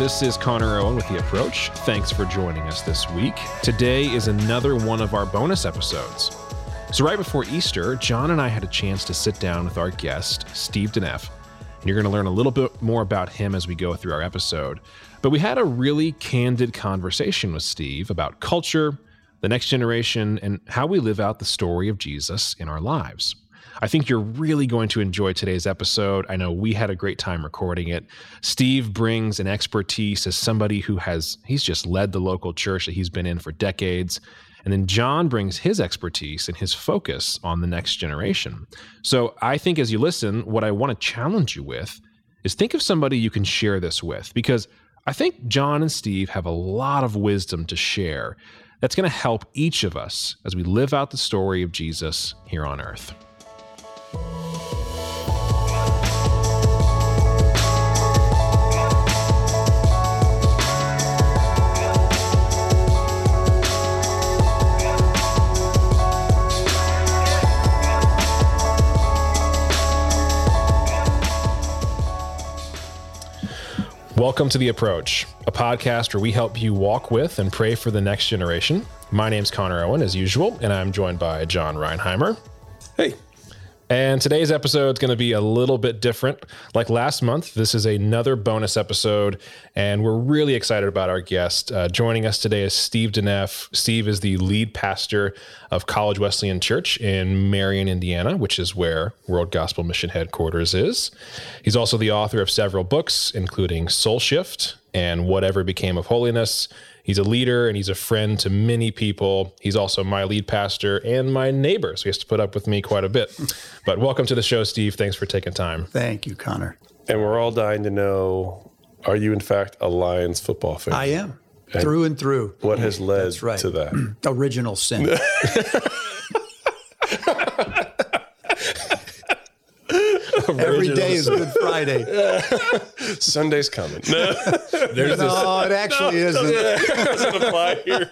This is Connor Owen with The Approach. Thanks for joining us this week. Today is another one of our bonus episodes. So, right before Easter, John and I had a chance to sit down with our guest, Steve DeNeff. And you're going to learn a little bit more about him as we go through our episode. But we had a really candid conversation with Steve about culture, the next generation, and how we live out the story of Jesus in our lives. I think you're really going to enjoy today's episode. I know we had a great time recording it. Steve brings an expertise as somebody who has, he's just led the local church that he's been in for decades. And then John brings his expertise and his focus on the next generation. So I think as you listen, what I want to challenge you with is think of somebody you can share this with because I think John and Steve have a lot of wisdom to share that's going to help each of us as we live out the story of Jesus here on earth. Welcome to The Approach, a podcast where we help you walk with and pray for the next generation. My name's Connor Owen, as usual, and I'm joined by John Reinheimer. Hey. And today's episode is going to be a little bit different. Like last month, this is another bonus episode, and we're really excited about our guest. Uh, joining us today is Steve DeNeff. Steve is the lead pastor of College Wesleyan Church in Marion, Indiana, which is where World Gospel Mission headquarters is. He's also the author of several books, including Soul Shift and Whatever Became of Holiness He's a leader and he's a friend to many people. He's also my lead pastor and my neighbor, so he has to put up with me quite a bit. But welcome to the show, Steve. Thanks for taking time. Thank you, Connor. And we're all dying to know are you, in fact, a Lions football fan? I am, and through and through. What has led right. to that? Original sin. Every day is Good Friday. Sunday's coming. No, There's no this, it actually no, isn't. Doesn't apply here.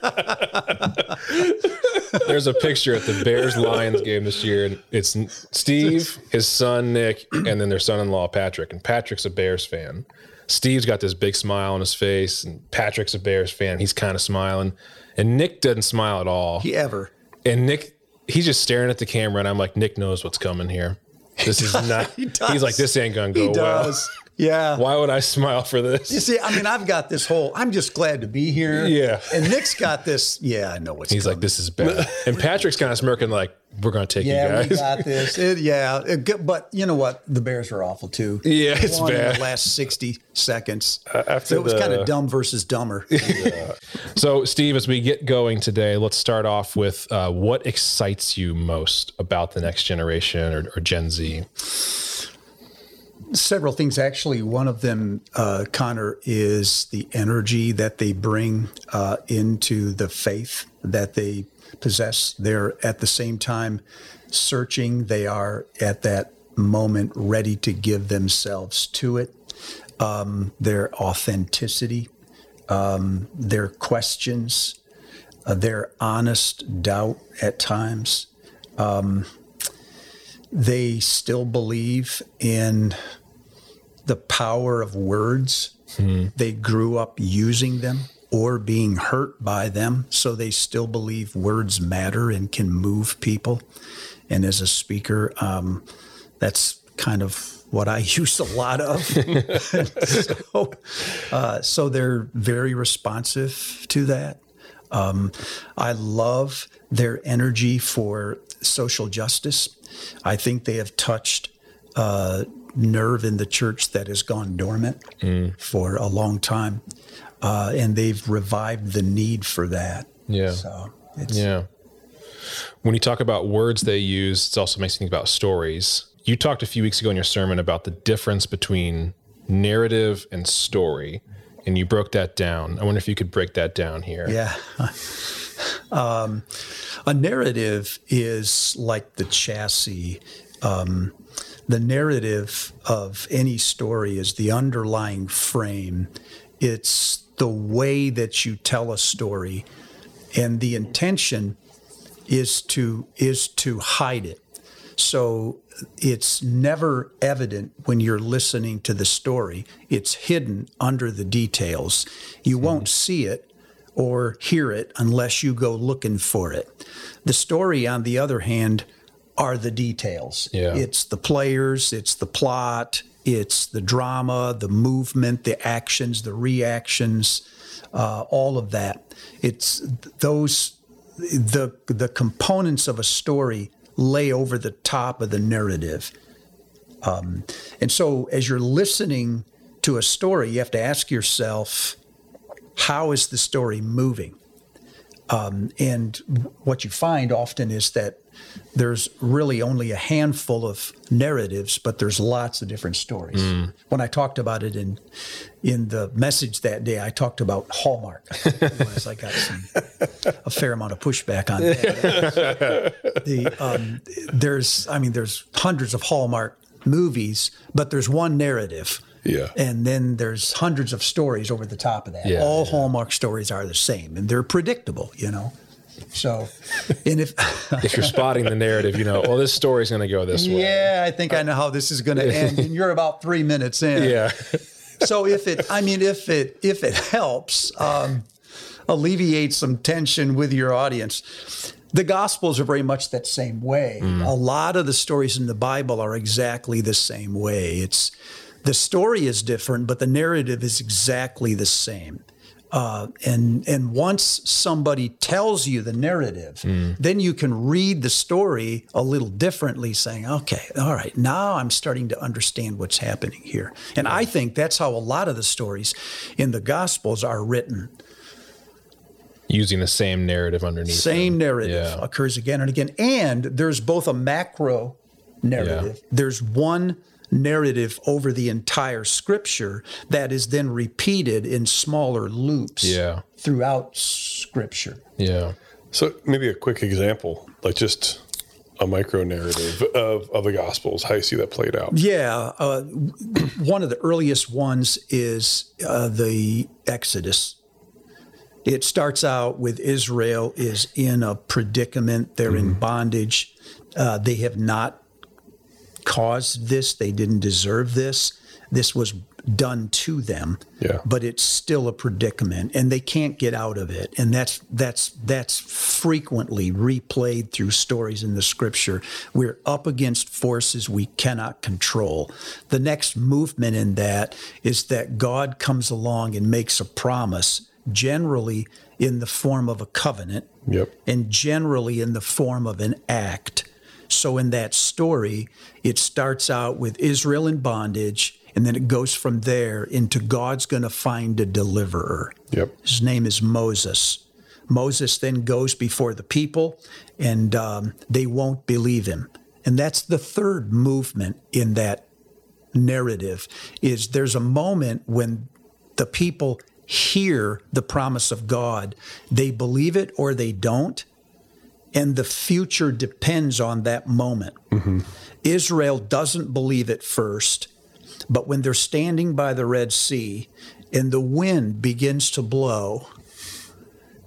There's a picture at the Bears Lions game this year, and it's Steve, his son Nick, and then their son-in-law Patrick. And Patrick's a Bears fan. Steve's got this big smile on his face, and Patrick's a Bears fan. He's kind of smiling, and Nick doesn't smile at all. He ever. And Nick, he's just staring at the camera, and I'm like, Nick knows what's coming here. This is not. he he's like, this ain't gonna go he does. Yeah. Why would I smile for this? You see, I mean, I've got this whole. I'm just glad to be here. Yeah. And Nick's got this. Yeah, I know what's. He's coming. like, this is bad. And Patrick's kind of smirking, like, we're going to take yeah, you guys. Yeah, we got this. It, yeah, it, but you know what? The Bears were awful too. Yeah, it's Won bad. The last sixty seconds. Uh, after so it was the, kind of dumb versus dumber. Yeah. so, Steve, as we get going today, let's start off with uh, what excites you most about the next generation or, or Gen Z several things actually. One of them, uh, Connor, is the energy that they bring uh, into the faith that they possess. They're at the same time searching. They are at that moment ready to give themselves to it. Um, their authenticity, um, their questions, uh, their honest doubt at times. Um, they still believe in the power of words. Mm-hmm. They grew up using them or being hurt by them, so they still believe words matter and can move people. And as a speaker, um, that's kind of what I use a lot of. so, uh, so they're very responsive to that. Um, I love their energy for social justice. I think they have touched uh, nerve in the church that has gone dormant mm. for a long time, uh, and they've revived the need for that. Yeah. So yeah. When you talk about words they use, it also makes me think about stories. You talked a few weeks ago in your sermon about the difference between narrative and story, and you broke that down. I wonder if you could break that down here. Yeah. Um, a narrative is like the chassis. Um, the narrative of any story is the underlying frame. It's the way that you tell a story, and the intention is to is to hide it. So it's never evident when you're listening to the story. It's hidden under the details. You won't see it or hear it unless you go looking for it. The story, on the other hand, are the details. Yeah. It's the players, it's the plot, it's the drama, the movement, the actions, the reactions, uh, all of that. It's those the the components of a story lay over the top of the narrative. Um, and so, as you're listening to a story, you have to ask yourself, how is the story moving? Um, and what you find often is that there's really only a handful of narratives, but there's lots of different stories. When I talked about it in in the message that day, I talked about Hallmark. Otherwise, I got some a fair amount of pushback on that. the um, there's I mean there's hundreds of Hallmark movies, but there's one narrative. Yeah. And then there's hundreds of stories over the top of that. Yeah, All yeah. Hallmark stories are the same and they're predictable, you know. So, and if If you're spotting the narrative, you know, well, this story's going to go this way. yeah, I think I know how this is going to end, and you're about three minutes in. Yeah. So if it, I mean, if it if it helps um, alleviate some tension with your audience, the Gospels are very much that same way. A lot of the stories in the Bible are exactly the same way. It's the story is different, but the narrative is exactly the same. Uh, and and once somebody tells you the narrative, then you can read the story a little differently, saying, "Okay, all right, now I'm starting to understand what's happening here." And I think that's how a lot of the stories in the Gospels are written. Using the same narrative underneath. Same them. narrative Yeah. occurs again and again, and there's both a macro narrative. There's one narrative over the entire scripture that is then repeated in smaller loops Yeah. throughout scripture. Yeah. So maybe a quick example, like just a micro narrative of, of the Gospels, how you see that played out. Yeah, uh, one of the earliest ones is uh, the Exodus. It starts out with Israel is in a predicament. They're in bondage. Uh, they have not caused this. They didn't deserve this. This was done to them. Yeah. But it's still a predicament, and they can't get out of it. And that's that's that's frequently replayed through stories in the Scripture. We're up against forces we cannot control. The next movement in that is that God comes along and makes a promise, generally in the form of a covenant Yep. and generally in the form of an act. So in that story, it starts out with Israel in bondage, and then it goes from there into God's going to find a deliverer. Yep. His name is Moses. Moses then goes before the people, and um, they won't believe him. And that's the third movement in that narrative. Is there's a moment when the people hear the promise of God, they believe it or they don't, and the future depends on that moment. Mm-hmm. Israel doesn't believe it first, but when they're standing by the Red Sea and the wind begins to blow,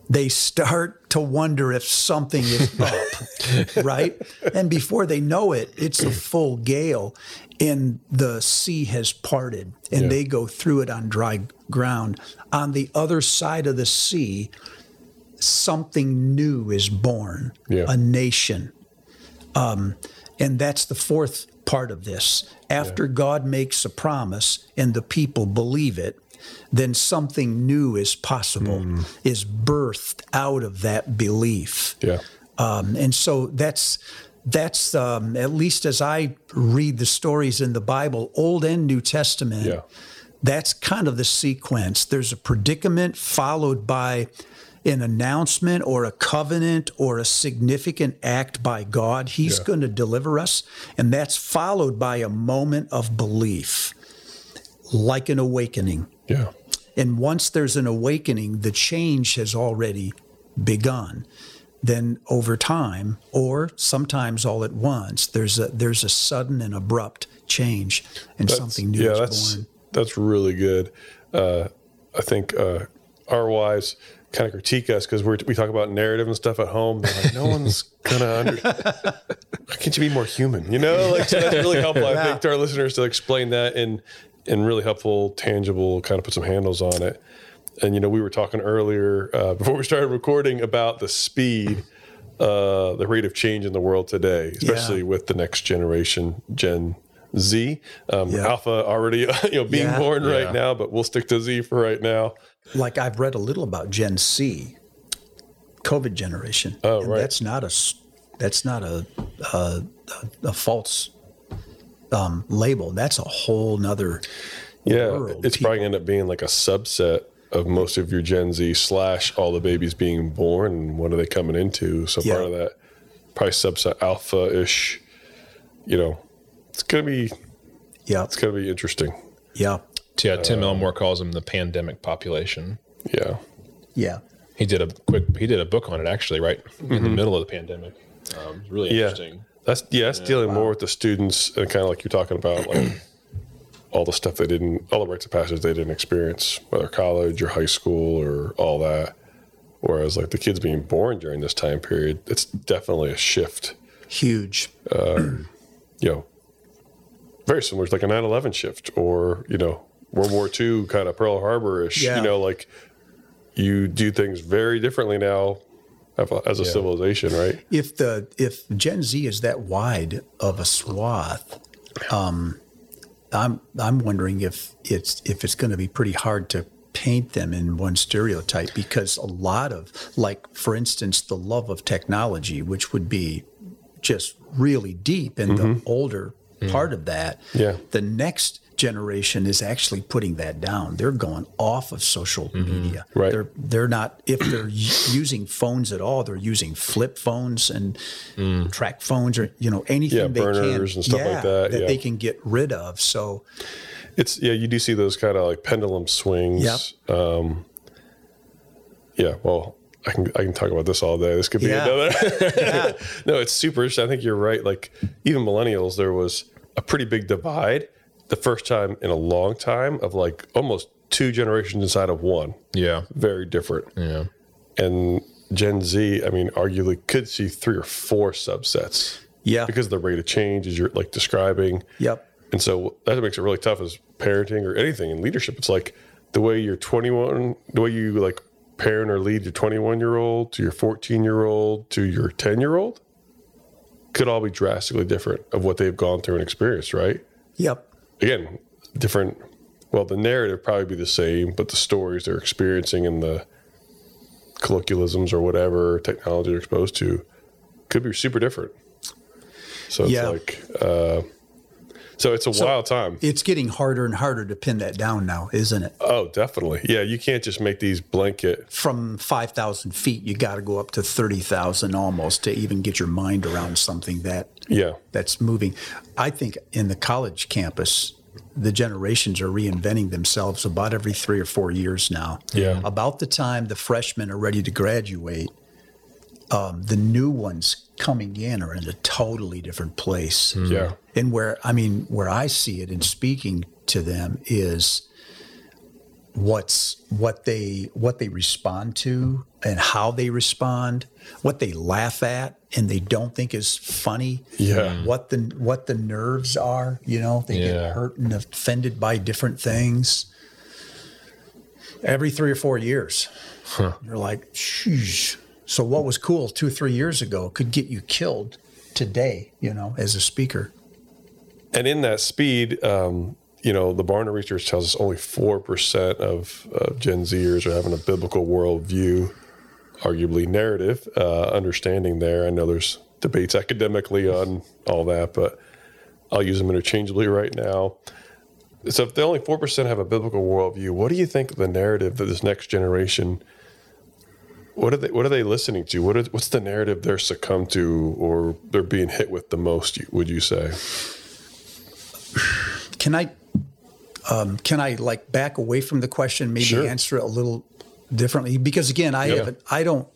they start to wonder if something is up, right? And before they know it, it's a full gale and the sea has parted and Yeah. they go through it on dry ground. On the other side of the sea, something new is born, Yeah. a nation. Um, and that's the fourth part of this. After God makes a promise and the people believe it, then something new is possible, is birthed out of that belief. Yeah. Um, and so that's that's um, at least as I read the stories in the Bible, Old and New Testament. Yeah. That's kind of the sequence. There's a predicament followed by an announcement or a covenant or a significant act by God. He's Yeah. going to deliver us, and that's followed by a moment of belief, like an awakening. Yeah. And once there's an awakening, the change has already begun. Then over time, or sometimes all at once, there's a there's a sudden and abrupt change, and That's- something new yeah, is that's born. that's really good. Uh, I think uh, our wives kind of critique us because we we talk about narrative and stuff at home. They're like, no one's gonna under, can't you be more human? You know, like so that's really helpful. I think to our listeners to explain that in in really helpful, tangible, kind of put some handles on it. And you know, we were talking earlier uh, before we started recording about the speed, uh, the rate of change in the world today, especially Yeah. with the next generation, Gen Z. Um, Yeah. Alpha already, you know, being Yeah. born Yeah. right now, but we'll stick to Z for right now. Like I've read a little about Gen C, COVID generation. Oh, and right. That's not a that's not a a, a, a false um, label. That's a whole nother Yeah, world. it's probably going to end up being like a subset of most of your Gen Z slash all the babies being born. And what are they coming into? So Yeah. part of that, probably subset alpha ish. You know, it's gonna be yeah it's gonna be interesting. yeah Yeah, Tim Elmore calls them the pandemic population. Yeah, yeah He did a quick. He did a book on it actually, right in the middle of the pandemic. Um, really Mm-hmm. yeah. interesting. That's yeah, that's dealing more with the students and kind of like you're talking about, like all the stuff they didn't, all the rites of passage they didn't experience, whether college or high school or all that. Whereas like the kids being born during this time period, it's definitely a shift. huge you know, very similar to like a 9 11 shift or, you know, World War II kind of Pearl Harbor ish. Yeah. You know, like you do things very differently now as a, as a civilization, right? if the if Gen Z is that wide of a swath, um, I'm I'm wondering if it's if it's going to be pretty hard to paint them in one stereotype because a lot of like for instance the love of technology, which would be just really deep in the older part of that. Yeah. The next generation is actually putting that down. They're going off of social media. Right. They're they're not if they're using phones at all, they're using flip phones and track phones or you know anything Yeah, they can burners and stuff like that, yeah. they can get rid of. So It's, yeah, you do see those kind of like pendulum swings. Yep. Um, yeah, well, I can I can talk about this all day. This could be Yeah. another. no, it's super interesting. I think you're right. Like even millennials, there was a pretty big divide the first time in a long time of like almost two generations inside of one. Yeah, Very different. yeah, And Gen Z, I mean, arguably could see three or four subsets yeah, because of the rate of change as you're like describing. yep, And so that makes it really tough as parenting or anything in leadership. It's like the way you're 21, the way you like parent or lead your 21 year old to your 14 year old to your 10 year old could all be drastically different of what they've gone through and experienced, right? yep, Again, different. Well, the narrative probably be the same, but the stories they're experiencing and the colloquialisms or whatever technology they're exposed to could be super different. So it's Yeah. like, uh, so it's a wild time. it's getting harder and harder to pin that down now, isn't it? Oh, definitely. Yeah, you can't just make these blanket. From five thousand feet, you got to go up to thirty thousand almost to even get your mind around something that Yeah, that's moving. I think in the college campus, the generations are reinventing themselves about every three or four years now. Yeah. About the time the freshmen are ready to graduate, um, the new ones coming in are in a totally different place. Mm. yeah, And where I mean, where I see it in speaking to them is what's what they what they respond to and how they respond, what they laugh at and they don't think is funny. Yeah. What the what the nerves are, you know, they Yeah. get hurt and offended by different things. Every three or four years. You're like, sheesh. So what was cool two or three years ago could get you killed today, you know, as a speaker. and in that speed, um, you know, the Barna research tells us only four percent of uh, Gen Zers are having a biblical worldview, arguably narrative uh, understanding. There, I know there's debates academically on all that, but I'll use them interchangeably right now. So, if the only four percent have a biblical worldview, what do you think of the narrative that this next generation? What are they? What are they listening to? What are, what's the narrative they're succumb to, or they're being hit with the most? Would you say? Can I um, can I like back away from the question, maybe Sure. answer it a little differently? Because again, I Yeah. haven't I don't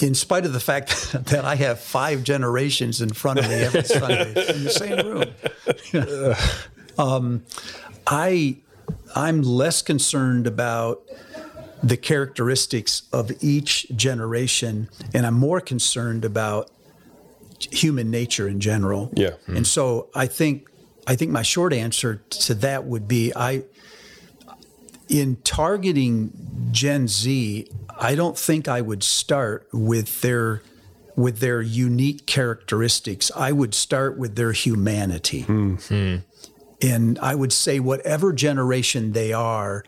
in spite of the fact that I have five generations in front of me every Sunday in the same room. um, I I'm less concerned about the characteristics of each generation, and I'm more concerned about human nature in general. Yeah. Hmm. And so I think I think my short answer to that would be I in targeting Gen Z, I don't think I would start with their with their unique characteristics. I would start with their humanity. Hmm. Hmm. And I would say whatever generation they are,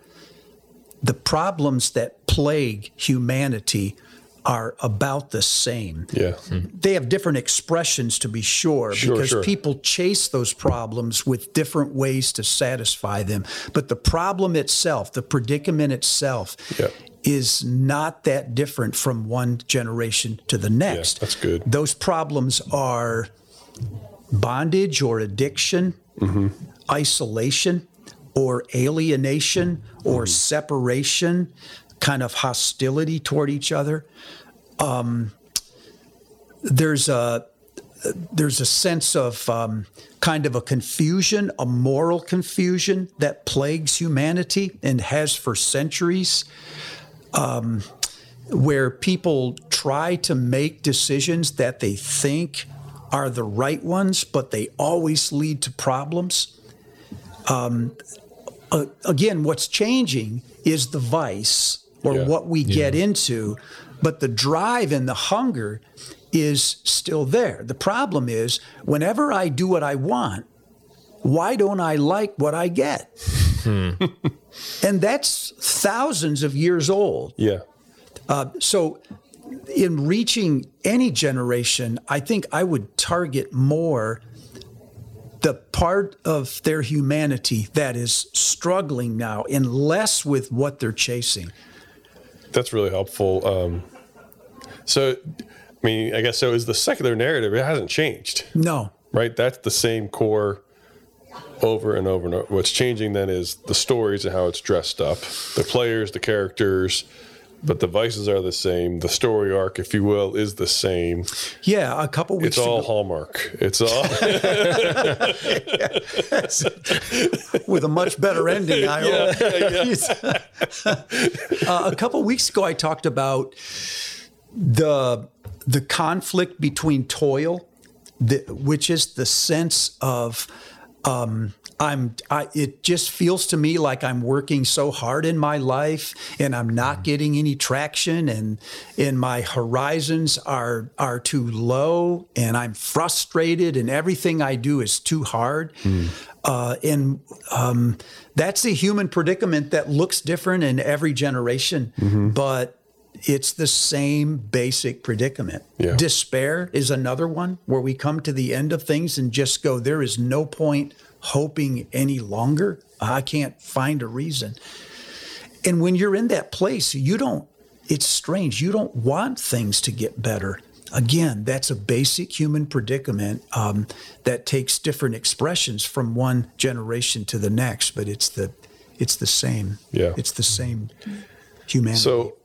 the problems that plague humanity are about the same Yeah. they have different expressions to be sure, Sure, because sure. people chase those problems with different ways to satisfy them but the problem itself the predicament itself Yeah. is not that different from one generation to the next that's good. those problems are bondage or addiction Mm-hmm. isolation or alienation or Mm-hmm. separation kind of hostility toward each other there's a there's a sense of um, kind of a confusion, a moral confusion that plagues humanity and has for centuries, um, where people try to make decisions that they think are the right ones, but they always lead to problems. Um, uh, again, what's changing is the vice or Yeah. what we get into, but the drive and the hunger is still there. The problem is whenever I do what I want, why don't I like what I get? and that's thousands of years old. Yeah. So, in reaching any generation, I think I would target more the part of their humanity that is struggling now and less with what they're chasing. That's really helpful. Um, so, I mean, I guess so. Is the secular narrative? It hasn't changed, No, right? That's the same core over and over and over. What's changing then is the stories and how it's dressed up, the players, the characters, but the vices are the same. The story arc, if you will, is the same. yeah, a couple weeks It's all ago, Hallmark. It's all with a much better ending. I hope. uh, a couple weeks ago, I talked about the the conflict between toil, the, which is the sense of um, I'm. I, it just feels to me like I'm working so hard in my life, and I'm not getting any traction, and and my horizons are are too low, and I'm frustrated, and everything I do is too hard. Uh, and um, that's a human predicament that looks different in every generation, but it's the same basic predicament. Yeah. Despair is another one where we come to the end of things and just go, there is no point hoping any longer. I can't find a reason. And when you're in that place, you don't, it's strange, you don't want things to get better. Again, that's a basic human predicament um, that takes different expressions from one generation to the next, but it's the, it's the same. Yeah. It's the same humanity. so.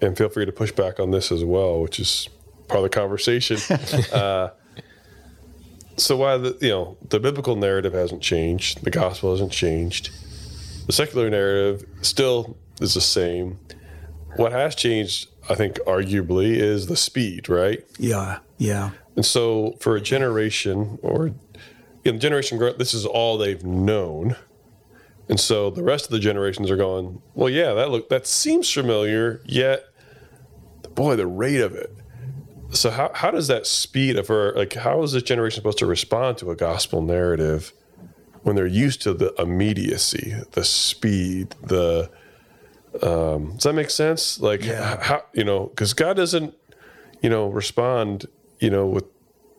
And feel free to push back on this as well, which is part of the conversation. uh, so why the you know the biblical narrative hasn't changed, the gospel hasn't changed, the secular narrative still is the same. What has changed, I think, arguably, is the speed, right? yeah, yeah. And so for a generation or in generation growth, this is all they've known. And so the rest of the generations are going, well, yeah, that look that seems familiar, yet boy, the rate of it. So how, how does that speed of her like how is this generation supposed to respond to a gospel narrative when they're used to the immediacy, the speed, the um, does that make sense? Like Yeah. how you know, because God doesn't, you know, respond, you know, with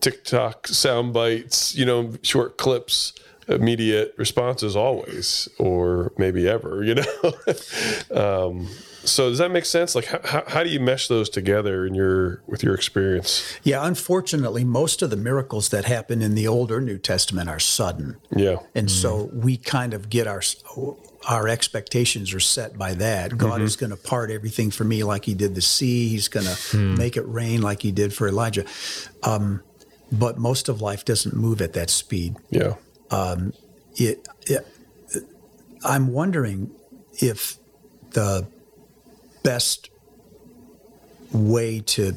TikTok sound bites, you know, short clips, immediate responses always, or maybe ever, you know. um, so does that make sense? Like, how, how, how do you mesh those together in your with your experience? Yeah, unfortunately, most of the miracles that happen in the Old or New Testament are sudden. Yeah, And so mm-hmm. we kind of get our our expectations are set by that. God mm-hmm. is going to part everything for me like He did the sea. He's going to hmm. make it rain like He did for Elijah. Um, but most of life doesn't move at that speed. yeah, um, It, it, I'm wondering if the best way to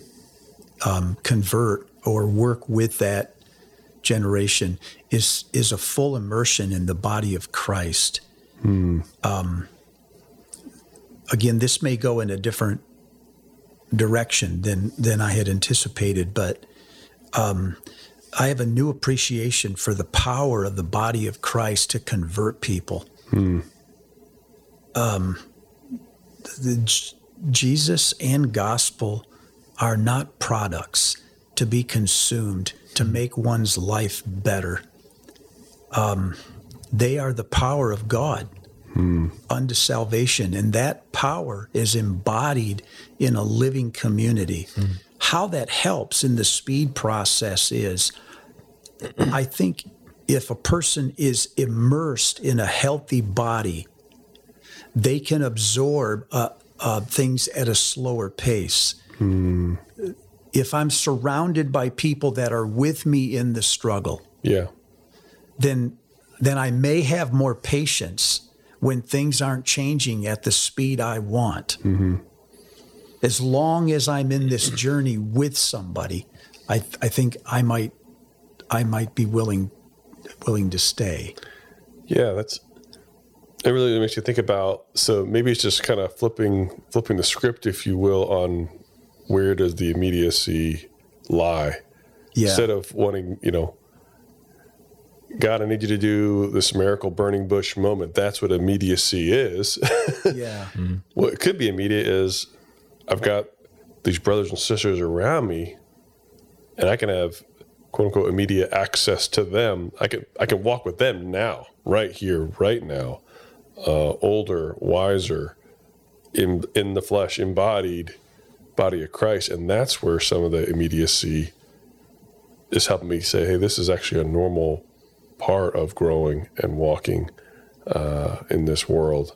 um, convert or work with that generation is is a full immersion in the body of Christ. Um, again, this may go in a different direction than than I had anticipated, but um, I have a new appreciation for the power of the body of Christ to convert people. Um, the Jesus and gospel are not products to be consumed to make one's life better. Um, they are the power of God unto salvation, and that power is embodied in a living community. How that helps in the speed process is, I think, if a person is immersed in a healthy body, they can absorb uh, uh, things at a slower pace. If I'm surrounded by people that are with me in the struggle, Yeah. then then I may have more patience when things aren't changing at the speed I want. As long as I'm in this journey with somebody, I I think I might I might be willing willing to stay. Yeah, that's it really makes you think about so maybe it's just kind of flipping flipping the script, if you will, on where does the immediacy lie? Yeah. Instead of wanting, you know, God, I need you to do this miracle burning bush moment. That's what immediacy is. yeah. Mm-hmm. what could be immediate is I've got these brothers and sisters around me and I can have quote unquote immediate access to them. I can I can walk with them now, right here, right now. Uh, older, wiser, in in the flesh, embodied body of Christ. And that's where some of the immediacy is helping me say, hey, this is actually a normal part of growing and walking uh, in this world.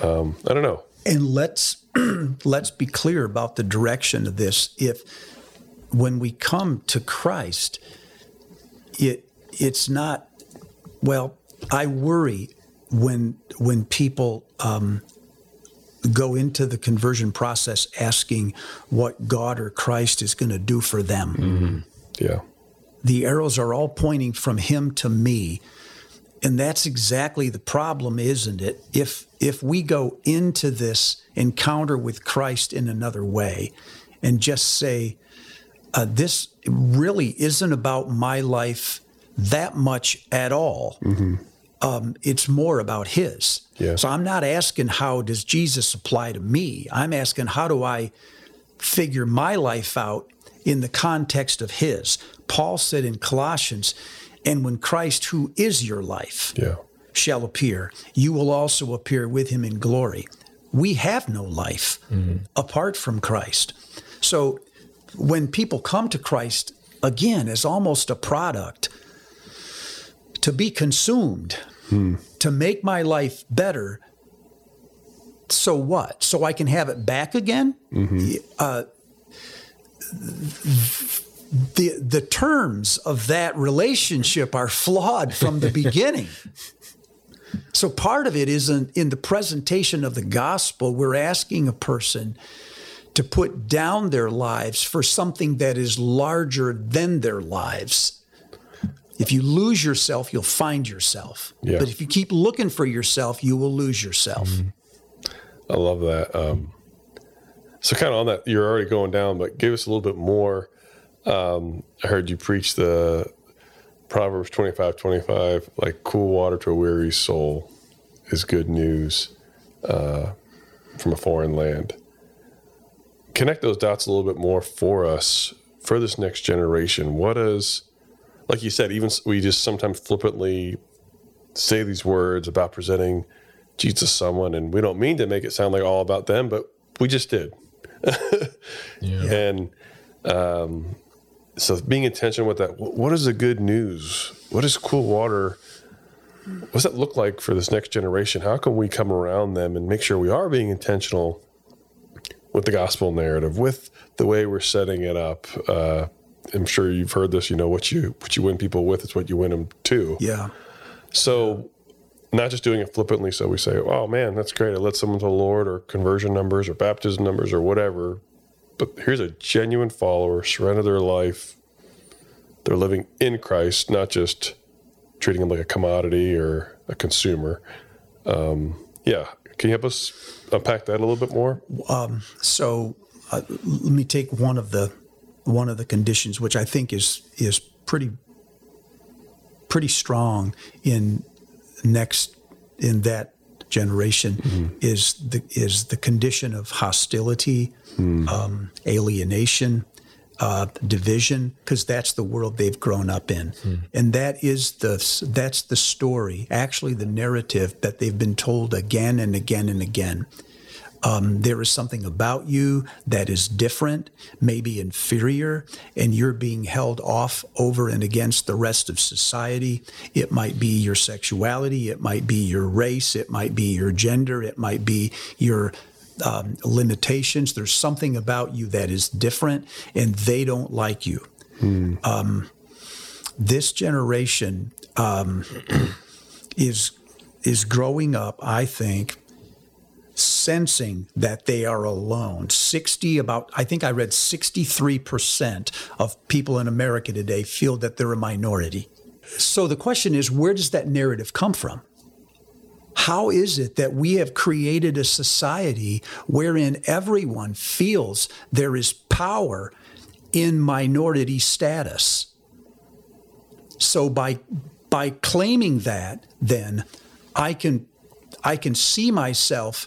Um, I don't know. And let's let's be clear about the direction of this. If when we come to Christ, it it's not well. I worry when when people um, go into the conversion process asking what God or Christ is going to do for them. Yeah. The arrows are all pointing from Him to me. And that's exactly the problem, isn't it? If if we go into this encounter with Christ in another way and just say, uh, this really isn't about my life that much at all. Um, it's more about His. Yeah. So I'm not asking how does Jesus apply to me. I'm asking how do I figure my life out in the context of His. Paul said in Colossians, and when Christ, who is your life, Yeah. shall appear, you will also appear with him in glory. We have no life apart from Christ. So when people come to Christ, again, as almost a product to be consumed, to make my life better, so what? So I can have it back again? Uh, the the terms of that relationship are flawed from the beginning. So part of it isn't in the presentation of the gospel. We're asking a person to put down their lives for something that is larger than their lives. If you lose yourself, you'll find yourself. Yeah. But if you keep looking for yourself, you will lose yourself. I love that. Um, so, kind of on that, you're already going down, but give us a little bit more. Um, I heard you preach the Proverbs 25 25, like cool water to a weary soul is good news uh, from a foreign land. Connect those dots a little bit more for us for this next generation. What is, like you said, even we just sometimes flippantly say these words about presenting Jesus to someone, and we don't mean to make it sound like all about them, but we just did. yeah. And um, so being intentional with that, what is the good news? What is cool water? What does that look like for this next generation? How can we come around them and make sure we are being intentional with the gospel narrative, with the way we're setting it up? Uh, I'm sure you've heard this. You know what you what you win people with is what you win them to. Yeah. So, not just doing it flippantly. So we say, "Oh man, that's great! I led someone to the Lord," or conversion numbers, or baptism numbers, or whatever. but here's a genuine follower, surrender their life. They're living in Christ, not just treating them like a commodity or a consumer. Um, yeah, can you help us unpack that a little bit more? Um, so uh, let me take one of the one of the conditions, which I think is is pretty pretty strong in next in that generation mm-hmm. is the is the condition of hostility, mm. um, alienation, uh, division, because that's the world they've grown up in, mm. and that is the that's the story, actually the narrative that they've been told again and again and again. Um, there is something about you that is different, maybe inferior, and you're being held off over and against the rest of society. It might be your sexuality, it might be your race, it might be your gender, it might be your um, limitations. There's something about you that is different, and they don't like you. Hmm. Um, this generation um, is is growing up, I think, sensing that they are alone. 60 about I think I read 63% of people in America today feel that they're a minority. So the question is where does that narrative come from? How is it that we have created a society wherein everyone feels there is power in minority status? So by by claiming that, then I can I can see myself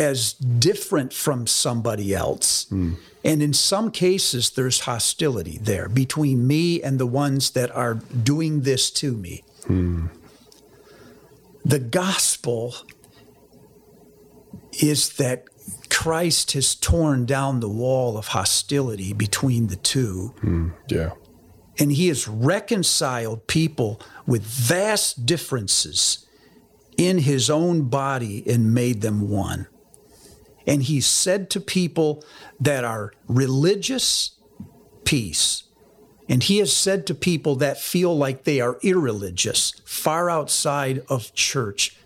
as different from somebody else. Mm. And in some cases, there's hostility there between me and the ones that are doing this to me. Mm. The gospel is that Christ has torn down the wall of hostility between the two. Mm. Yeah. And he has reconciled people with vast differences in his own body and made them one. And he said to people that are religious, peace. And he has said to people that feel like they are irreligious, far outside of church,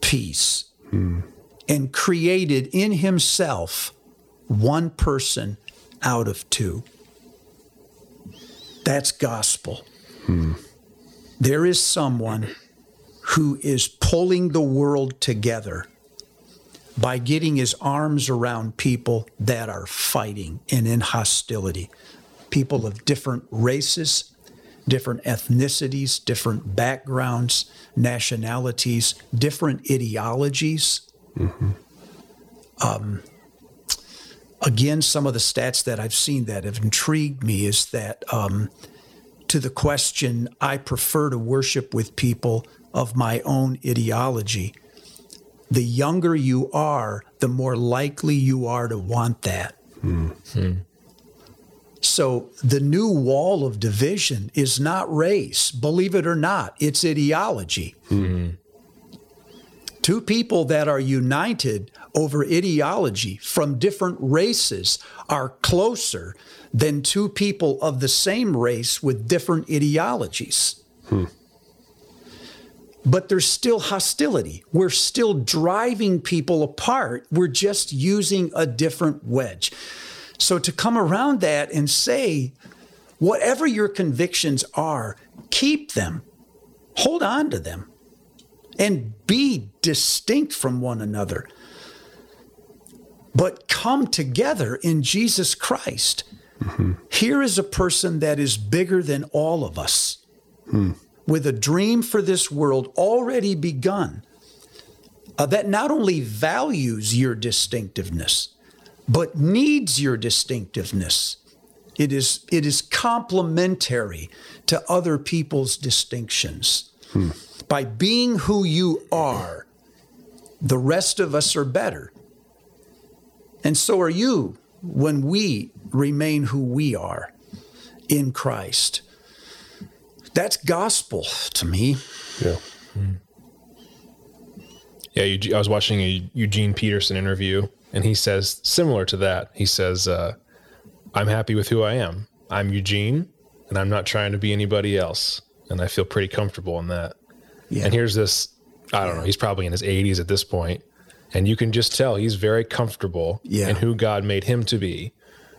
peace. Hmm. And created in himself one person out of two. That's gospel. Hmm. There is someone who is pulling the world together by getting his arms around people that are fighting and in hostility. People of different races, different ethnicities, different backgrounds, nationalities, different ideologies. Mm-hmm. Um, again, some of the stats that I've seen that have intrigued me is that um, to the question, I prefer to worship with people of my own ideology. The younger you are, the more likely you are to want that. Mm-hmm. So the new wall of division is not race, believe it or not, it's ideology. Mm-hmm. Two people that are united over ideology from different races are closer than two people of the same race with different ideologies. Hmm but there's still hostility. We're still driving people apart. We're just using a different wedge. So to come around that and say, whatever your convictions are, keep them, hold on to them, and be distinct from one another. But come together in Jesus Christ. Mm-hmm. Here is a person that is bigger than all of us. Hmm with a dream for this world already begun uh, that not only values your distinctiveness, but needs your distinctiveness. It is, it is complementary to other people's distinctions. Hmm. By being who you are, the rest of us are better. And so are you when we remain who we are in Christ. That's gospel to me. Yeah. Yeah, I was watching a Eugene Peterson interview, and he says similar to that. He says, uh, "I'm happy with who I am. I'm Eugene, and I'm not trying to be anybody else, and I feel pretty comfortable in that." Yeah. And here's this. I don't know. He's probably in his 80s at this point, and you can just tell he's very comfortable yeah. in who God made him to be.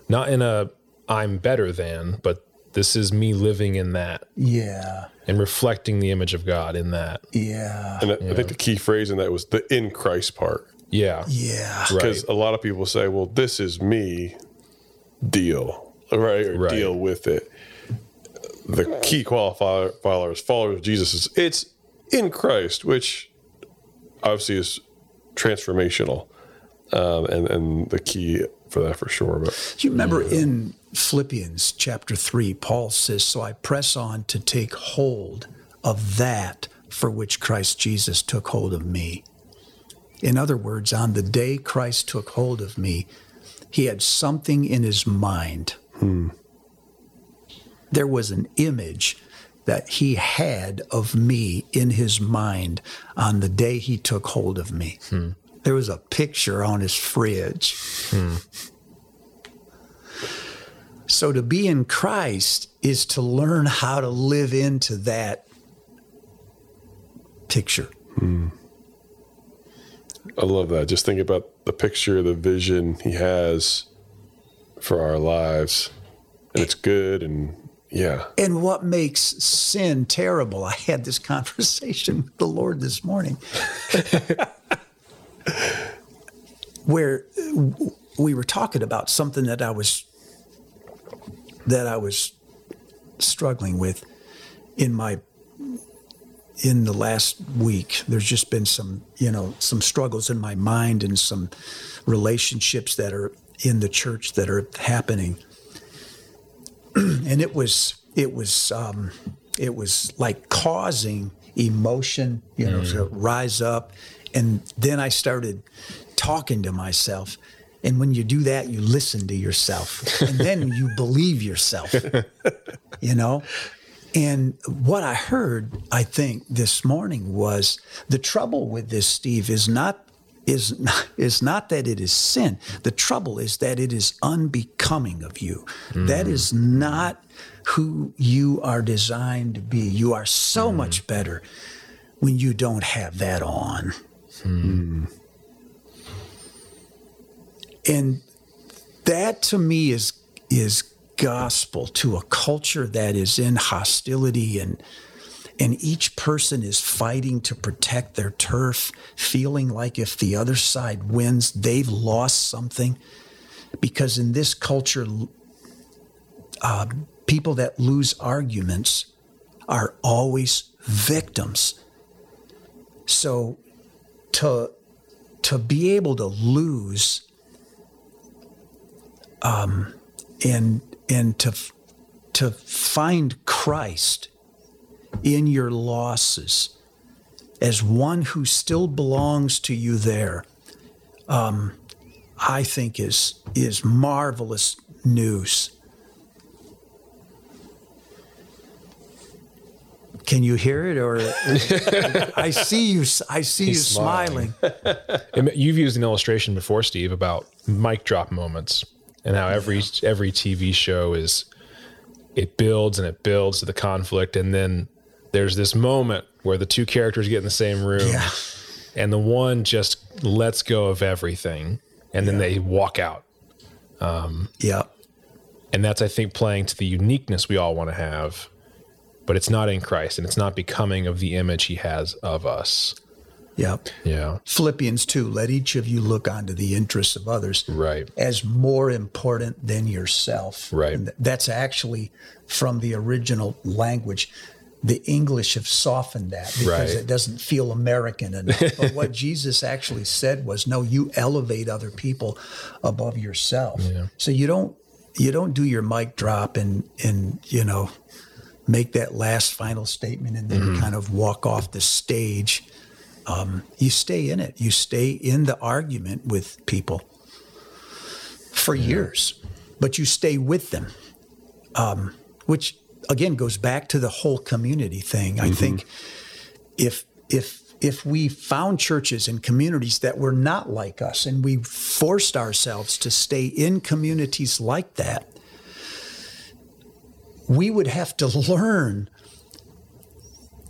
not in a I'm better than, but this is me living in that Yeah. and reflecting the image of God in that. Yeah. And I, I think the key phrase in that was the in Christ part. Yeah. Yeah. Right. Because a lot of people say, well, this is me, deal, right? Or Right. deal with it. The key qualifier followers, followers of Jesus is it's in Christ, which obviously is transformational. Um, and, and the key for that for sure. But Do you remember in Philippians chapter 3, Paul says, So I press on to take hold of that for which Christ Jesus took hold of me. In other words, on the day Christ took hold of me, he had something in his mind. Hmm. There was an image that he had of me in his mind on the day he took hold of me. Hmm. There was a picture on his fridge. Hmm. So to be in Christ is to learn how to live into that picture. Hmm. I love that. Just think about the picture, the vision he has for our lives. And it's good. And yeah, And what makes sin terrible? I had this conversation with the Lord this morning where we were talking about something that I was that I was struggling with in my in the last week. There's just been some you know some struggles in my mind and some relationships that are in the church that are happening. And it was it was um, it was like causing emotion you know to rise up. And then i started talking to myself and when you do that you listen to yourself and then you believe yourself you know and what i heard i think this morning was the trouble with this steve is not is not, is not that it is sin. The trouble is that it is unbecoming of you. That is mm. not who you are designed to be. You are so mm. much better when you don't have that on. Hmm. And that to me is is gospel to a culture that is in hostility and and each person is fighting to protect their turf, feeling like if the other side wins, they've lost something. Because in this culture, uh, people that lose arguments are always victims. So to, to be able to lose um, and, and to, to find Christ in your losses as one who still belongs to you there, um, I think is is marvelous news. Can you hear it, or I see you? I see He's you smiling. And You've used an illustration before, Steve, about mic drop moments and how every every TV show is it builds and it builds to the conflict, and then there's this moment where the two characters get in the same room, Yeah. and the one just lets go of everything, and then they walk out. Um, yeah, And that's, I think, playing to the uniqueness we all want to have, but it's not in Christ and it's not becoming of the image he has of us. Yeah. Yeah. Philippians 2 let each of you look onto the interests of others Right. as more important than yourself. Right. And that's actually from the original language. The English have softened that because Right. it doesn't feel American enough. but what Jesus actually said was, no, you elevate other people above yourself. So you don't you don't do your mic drop and and you know make that last final statement and then mm-hmm. kind of walk off the stage. Um, you stay in it. You stay in the argument with people for years, but you stay with them, um, which again goes back to the whole community thing. I think if if if we found churches and communities that were not like us and we forced ourselves to stay in communities like that, we would have to learn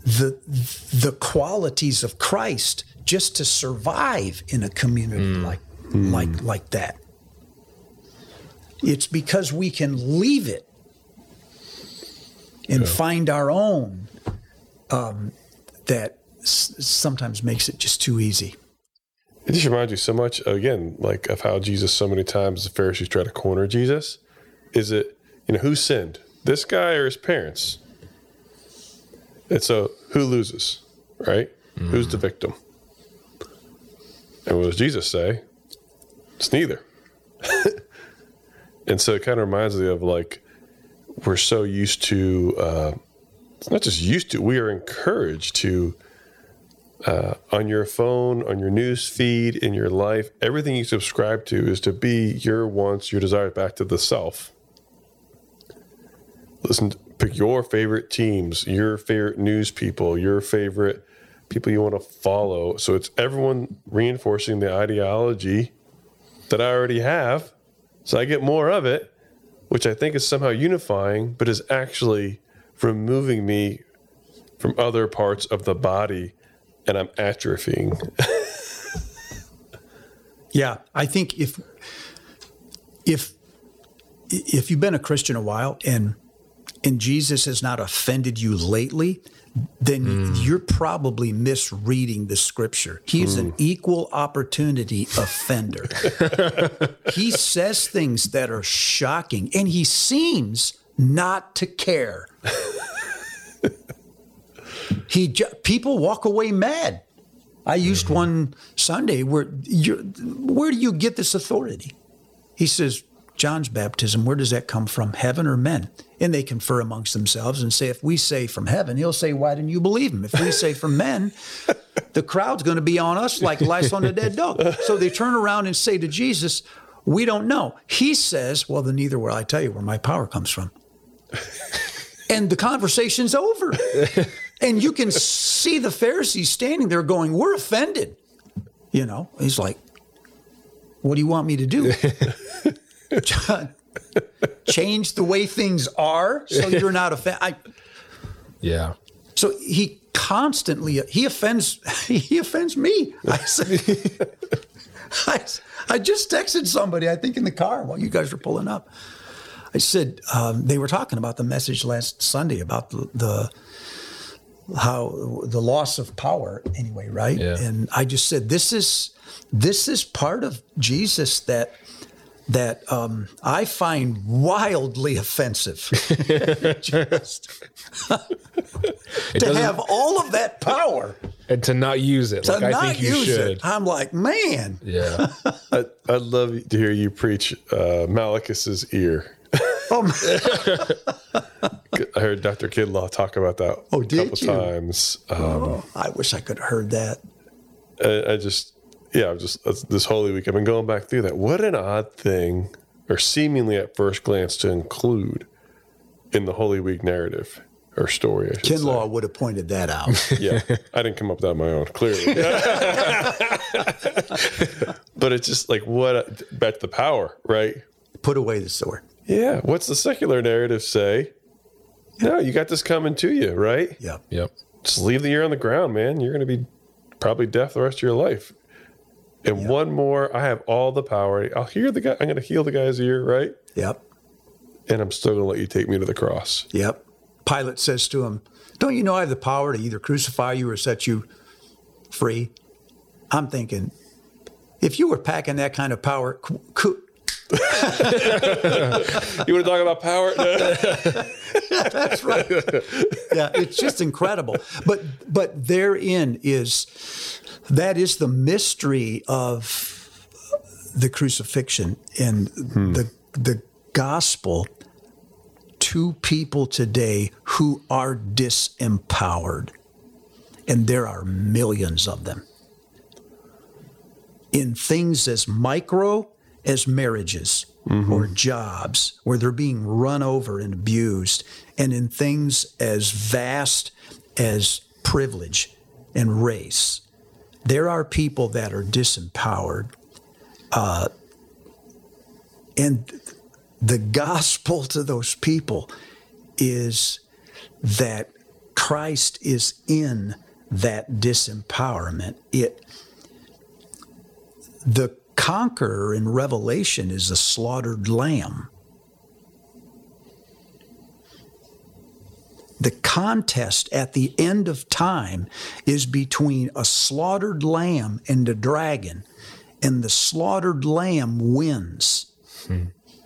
the the qualities of Christ just to survive in a community like like like that. It's because we can leave it and find our own um, that s- sometimes makes it just too easy. It just reminds you so much, again, like of how Jesus, so many times the Pharisees try to corner Jesus. Is it, you know, who sinned? This guy or his parents? And so who loses, right? Who's the victim? And what does Jesus say? It's neither. and so it kind of reminds me of like, we're so used to, uh, it's not just used to, we are encouraged to uh, on your phone, on your news feed, in your life, everything you subscribe to is to be your wants, your desires back to the self. Listen, pick your favorite teams, your favorite news people, your favorite people you want to follow. So it's everyone reinforcing the ideology that I already have. So I get more of it, which I think is somehow unifying, but is actually removing me from other parts of the body and I'm atrophying. Yeah, I think if if if you've been a Christian a while and and Jesus has not offended you lately, then hmm. you're probably misreading the scripture. He's an hmm. equal opportunity offender. he says things that are shocking and he seems not to care. he ju- people walk away mad. I used hmm. one Sunday where where do you get this authority? He says, John's baptism, where does that come from? Heaven or men? And they confer amongst themselves and say, if we say from heaven, he'll say, why didn't you believe him? If we say from men, the crowd's going to be on us like lice on a dead dog. So they turn around and say to Jesus, we don't know. He says, well, then neither will I tell you where my power comes from. and the conversation's over. and you can see the Pharisees standing there going, we're offended. You know, he's like, what do you want me to do? John, change the way things are so you're not offended. Yeah. So he constantly he offends he offends me. I said, I, I just texted somebody I think in the car while you guys were pulling up. I said um, they were talking about the message last Sunday about the, the how the loss of power anyway, right? Yeah. And I just said this is this is part of Jesus that that um, I find wildly offensive. Just to have all of that power And to not use it. to Like I not think you use should. it. I'm like, man, Yeah. I, I'd love to hear you preach uh, Malchus's ear. oh, man. I heard Dr. Kinlaw talk about that Oh, a couple you? times. Um, Oh, I wish I could have heard that. I, I just, yeah, I'm just this Holy Week. I've been going back through that. What an odd thing, or seemingly at first glance, to include in the Holy Week narrative or story. I should say. Kinlaw would have pointed that out. yeah, I didn't come up with that on my own, clearly. but it's just like what back to the power, right? Put away the sword. Yeah. What's the secular narrative say? No, you got this coming to you, right? Yeah. yep. Just leave the ear on the ground, man. You're going to be probably deaf the rest of your life. And one more, I have all the power. I'll hear the guy. I'm going to heal the guy's ear, right? Yep. And I'm still going to let you take me to the cross. Yep. Pilate says to him, Don't you know I have the power to either crucify you or set you free? I'm thinking, if you were packing that kind of power, You want to talk about power? That's right. yeah, it's just incredible. But but therein is that is the mystery of the crucifixion and hmm. the the gospel to people today who are disempowered. And there are millions of them. In things as micro as marriages mm-hmm. or jobs where they're being run over and abused, and in things as vast as privilege and race. There are people that are disempowered. Uh, and the gospel to those people is that Christ is in that disempowerment. It the conqueror in Revelation is a slaughtered lamb. The contest at the end of time is between a slaughtered lamb and a dragon, and the slaughtered lamb wins. Hmm.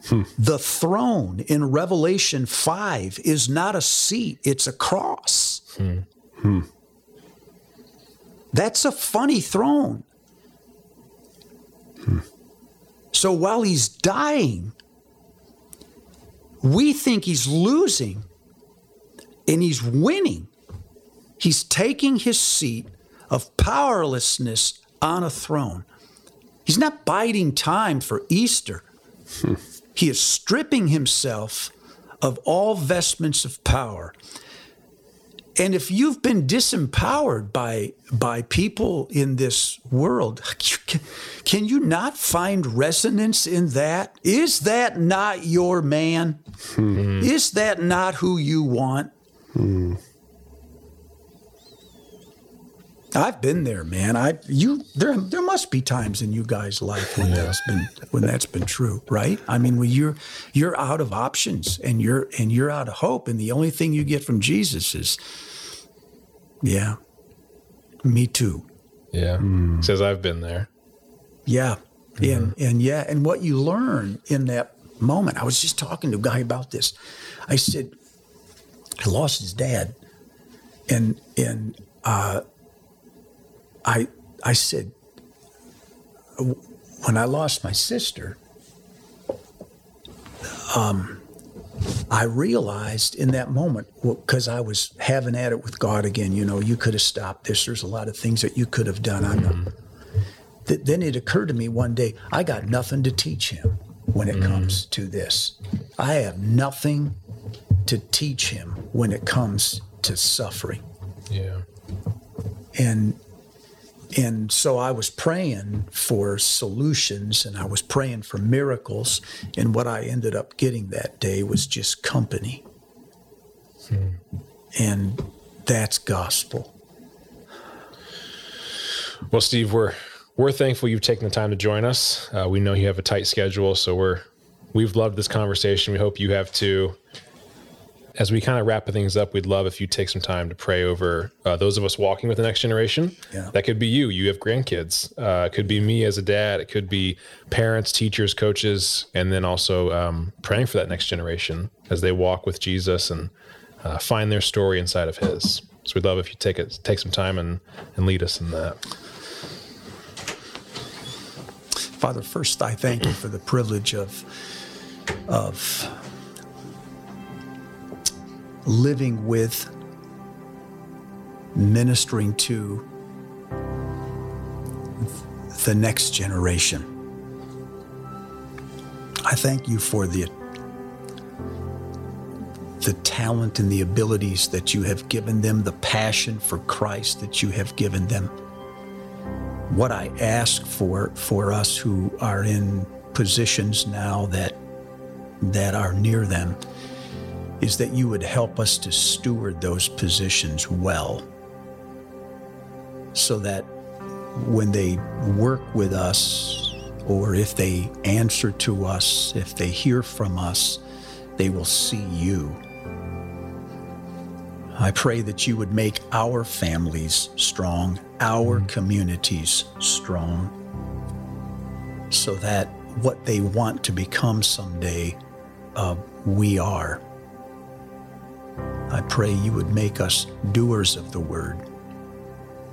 Hmm. The throne in Revelation 5 is not a seat, it's a cross. Hmm. That's a funny throne. So while he's dying, we think he's losing and he's winning. He's taking his seat of powerlessness on a throne. He's not biding time for Easter. Hmm. He is stripping himself of all vestments of power. And if you've been disempowered by by people in this world, can you not find resonance in that? Is that not your man? Hmm. Is that not who you want? Hmm. I've been there, man. I you there there must be times in you guys' life when yeah. that's been when that's been true, right? I mean, when you're you're out of options and you're and you're out of hope, and the only thing you get from Jesus is, yeah, me too. Yeah, mm. says I've been there. Yeah, mm-hmm. and and yeah, and what you learn in that moment. I was just talking to a guy about this. I said, he lost his dad, and and. uh I, I said, when I lost my sister, um, I realized in that moment, because well, I was having at it with God again, you know, you could have stopped this. There's a lot of things that you could have done. I. Mm-hmm. Th- then it occurred to me one day, I got nothing to teach him when it mm-hmm. comes to this. I have nothing to teach him when it comes to suffering. Yeah. And and so I was praying for solutions and I was praying for miracles. And what I ended up getting that day was just company. Hmm. And that's gospel. Well, Steve, we're we're thankful you've taken the time to join us. Uh, we know you have a tight schedule, so we're we've loved this conversation. We hope you have too as we kind of wrap things up, we'd love if you take some time to pray over uh, those of us walking with the next generation. Yeah. That could be you. You have grandkids. Uh, it could be me as a dad. It could be parents, teachers, coaches, and then also um, praying for that next generation as they walk with Jesus and uh, find their story inside of His. So we'd love if you take it, take some time and and lead us in that. Father, first I thank you for the privilege of of living with, ministering to the next generation. I thank you for the the talent and the abilities that you have given them, the passion for Christ that you have given them. What I ask for for us who are in positions now that that are near them is that you would help us to steward those positions well so that when they work with us or if they answer to us, if they hear from us, they will see you. I pray that you would make our families strong, our mm-hmm. communities strong, so that what they want to become someday, uh, we are. I pray you would make us doers of the word,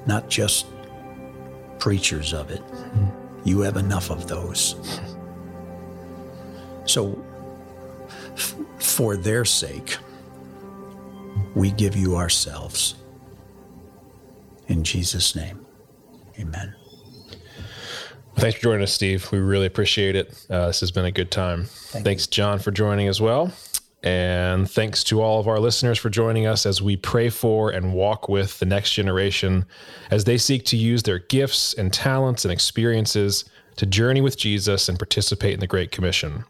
not just preachers of it. You have enough of those. So, f- for their sake, we give you ourselves. In Jesus' name, amen. Thanks for joining us, Steve. We really appreciate it. Uh, this has been a good time. Thank Thanks, you. John, for joining as well. And thanks to all of our listeners for joining us as we pray for and walk with the next generation as they seek to use their gifts and talents and experiences to journey with Jesus and participate in the Great Commission.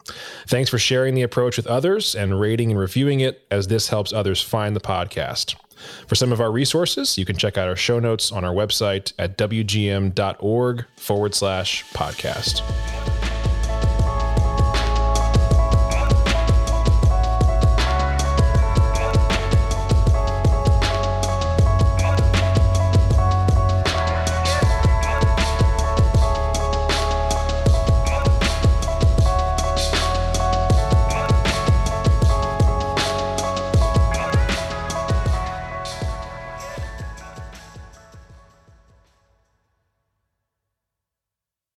Thanks for sharing the approach with others and rating and reviewing it as this helps others find the podcast. For some of our resources, you can check out our show notes on our website at wgm.org forward slash podcast.